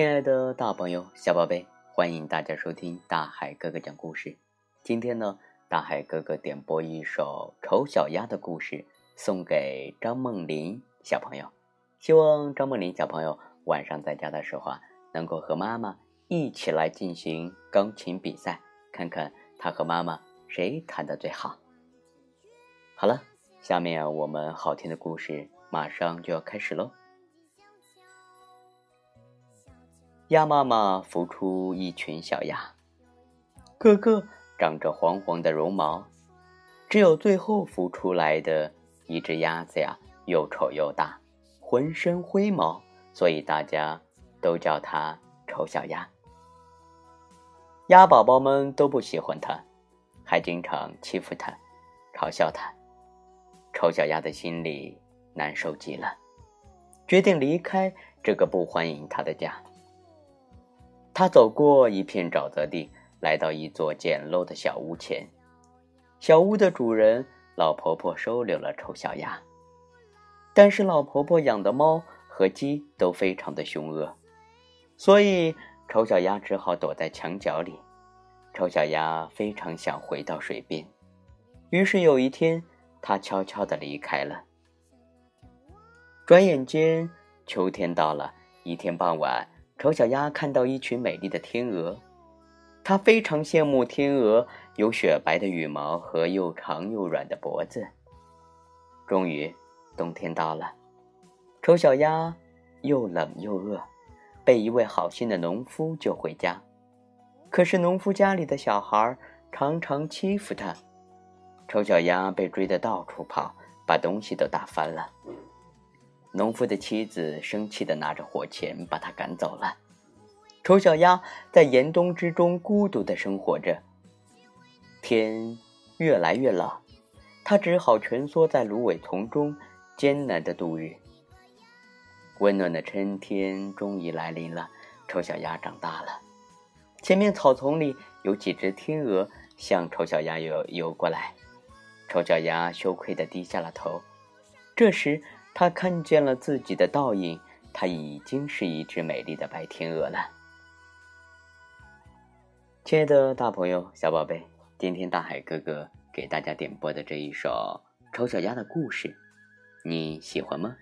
亲爱的大朋友、小宝贝，欢迎大家收听大海哥哥讲故事。今天呢，大海哥哥点播一首《丑小鸭》的故事，送给张梦林小朋友。希望张梦林小朋友晚上在家的时候啊，能够和妈妈一起来进行钢琴比赛，看看他和妈妈谁弹的最好。好了，下面我们好听的故事马上就要开始喽。鸭妈妈孵出一群小鸭，个个长着黄黄的绒毛，只有最后孵出来的一只鸭子呀，又丑又大，浑身灰毛，所以大家都叫它丑小鸭。鸭宝宝们都不喜欢它，还经常欺负它，嘲笑它。丑小鸭的心里难受极了，决定离开这个不欢迎它的家。他走过一片沼泽地，来到一座简陋的小屋前。小屋的主人老婆婆收留了丑小鸭，但是老婆婆养的猫和鸡都非常的凶恶，所以丑小鸭只好躲在墙角里。丑小鸭非常想回到水边，于是有一天，它悄悄地离开了。转眼间，秋天到了，一天傍晚。丑小鸭看到一群美丽的天鹅，它非常羡慕天鹅有雪白的羽毛和又长又软的脖子。终于，冬天到了，丑小鸭又冷又饿，被一位好心的农夫救回家。可是，农夫家里的小孩常常欺负它，丑小鸭被追得到处跑，把东西都打翻了。农夫的妻子生气地拿着火钳把他赶走了。丑小鸭在严冬之中孤独地生活着。天越来越冷，它只好蜷缩在芦苇丛中，艰难地度日。温暖的春天终于来临了，丑小鸭长大了。前面草丛里有几只天鹅向丑小鸭游游过来，丑小鸭羞愧地低下了头。这时，他看见了自己的倒影，他已经是一只美丽的白天鹅了。亲爱的大朋友、小宝贝，今天大海哥哥给大家点播的这一首《丑小鸭的故事》，你喜欢吗？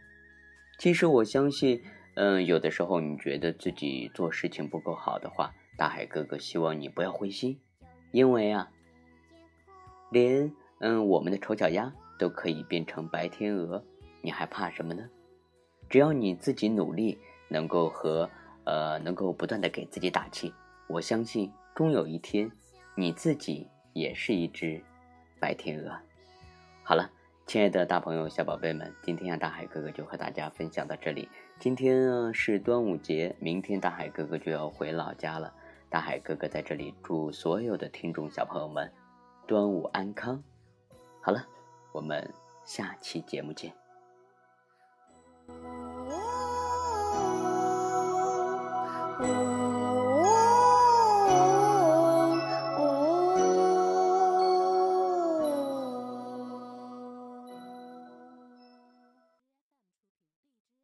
其实我相信，嗯，有的时候你觉得自己做事情不够好的话，大海哥哥希望你不要灰心，因为啊，连嗯我们的丑小鸭都可以变成白天鹅。你还怕什么呢？只要你自己努力，能够和呃，能够不断的给自己打气，我相信终有一天，你自己也是一只白天鹅。好了，亲爱的大朋友、小宝贝们，今天啊，大海哥哥就和大家分享到这里。今天啊是端午节，明天大海哥哥就要回老家了。大海哥哥在这里祝所有的听众小朋友们端午安康。好了，我们下期节目见。呜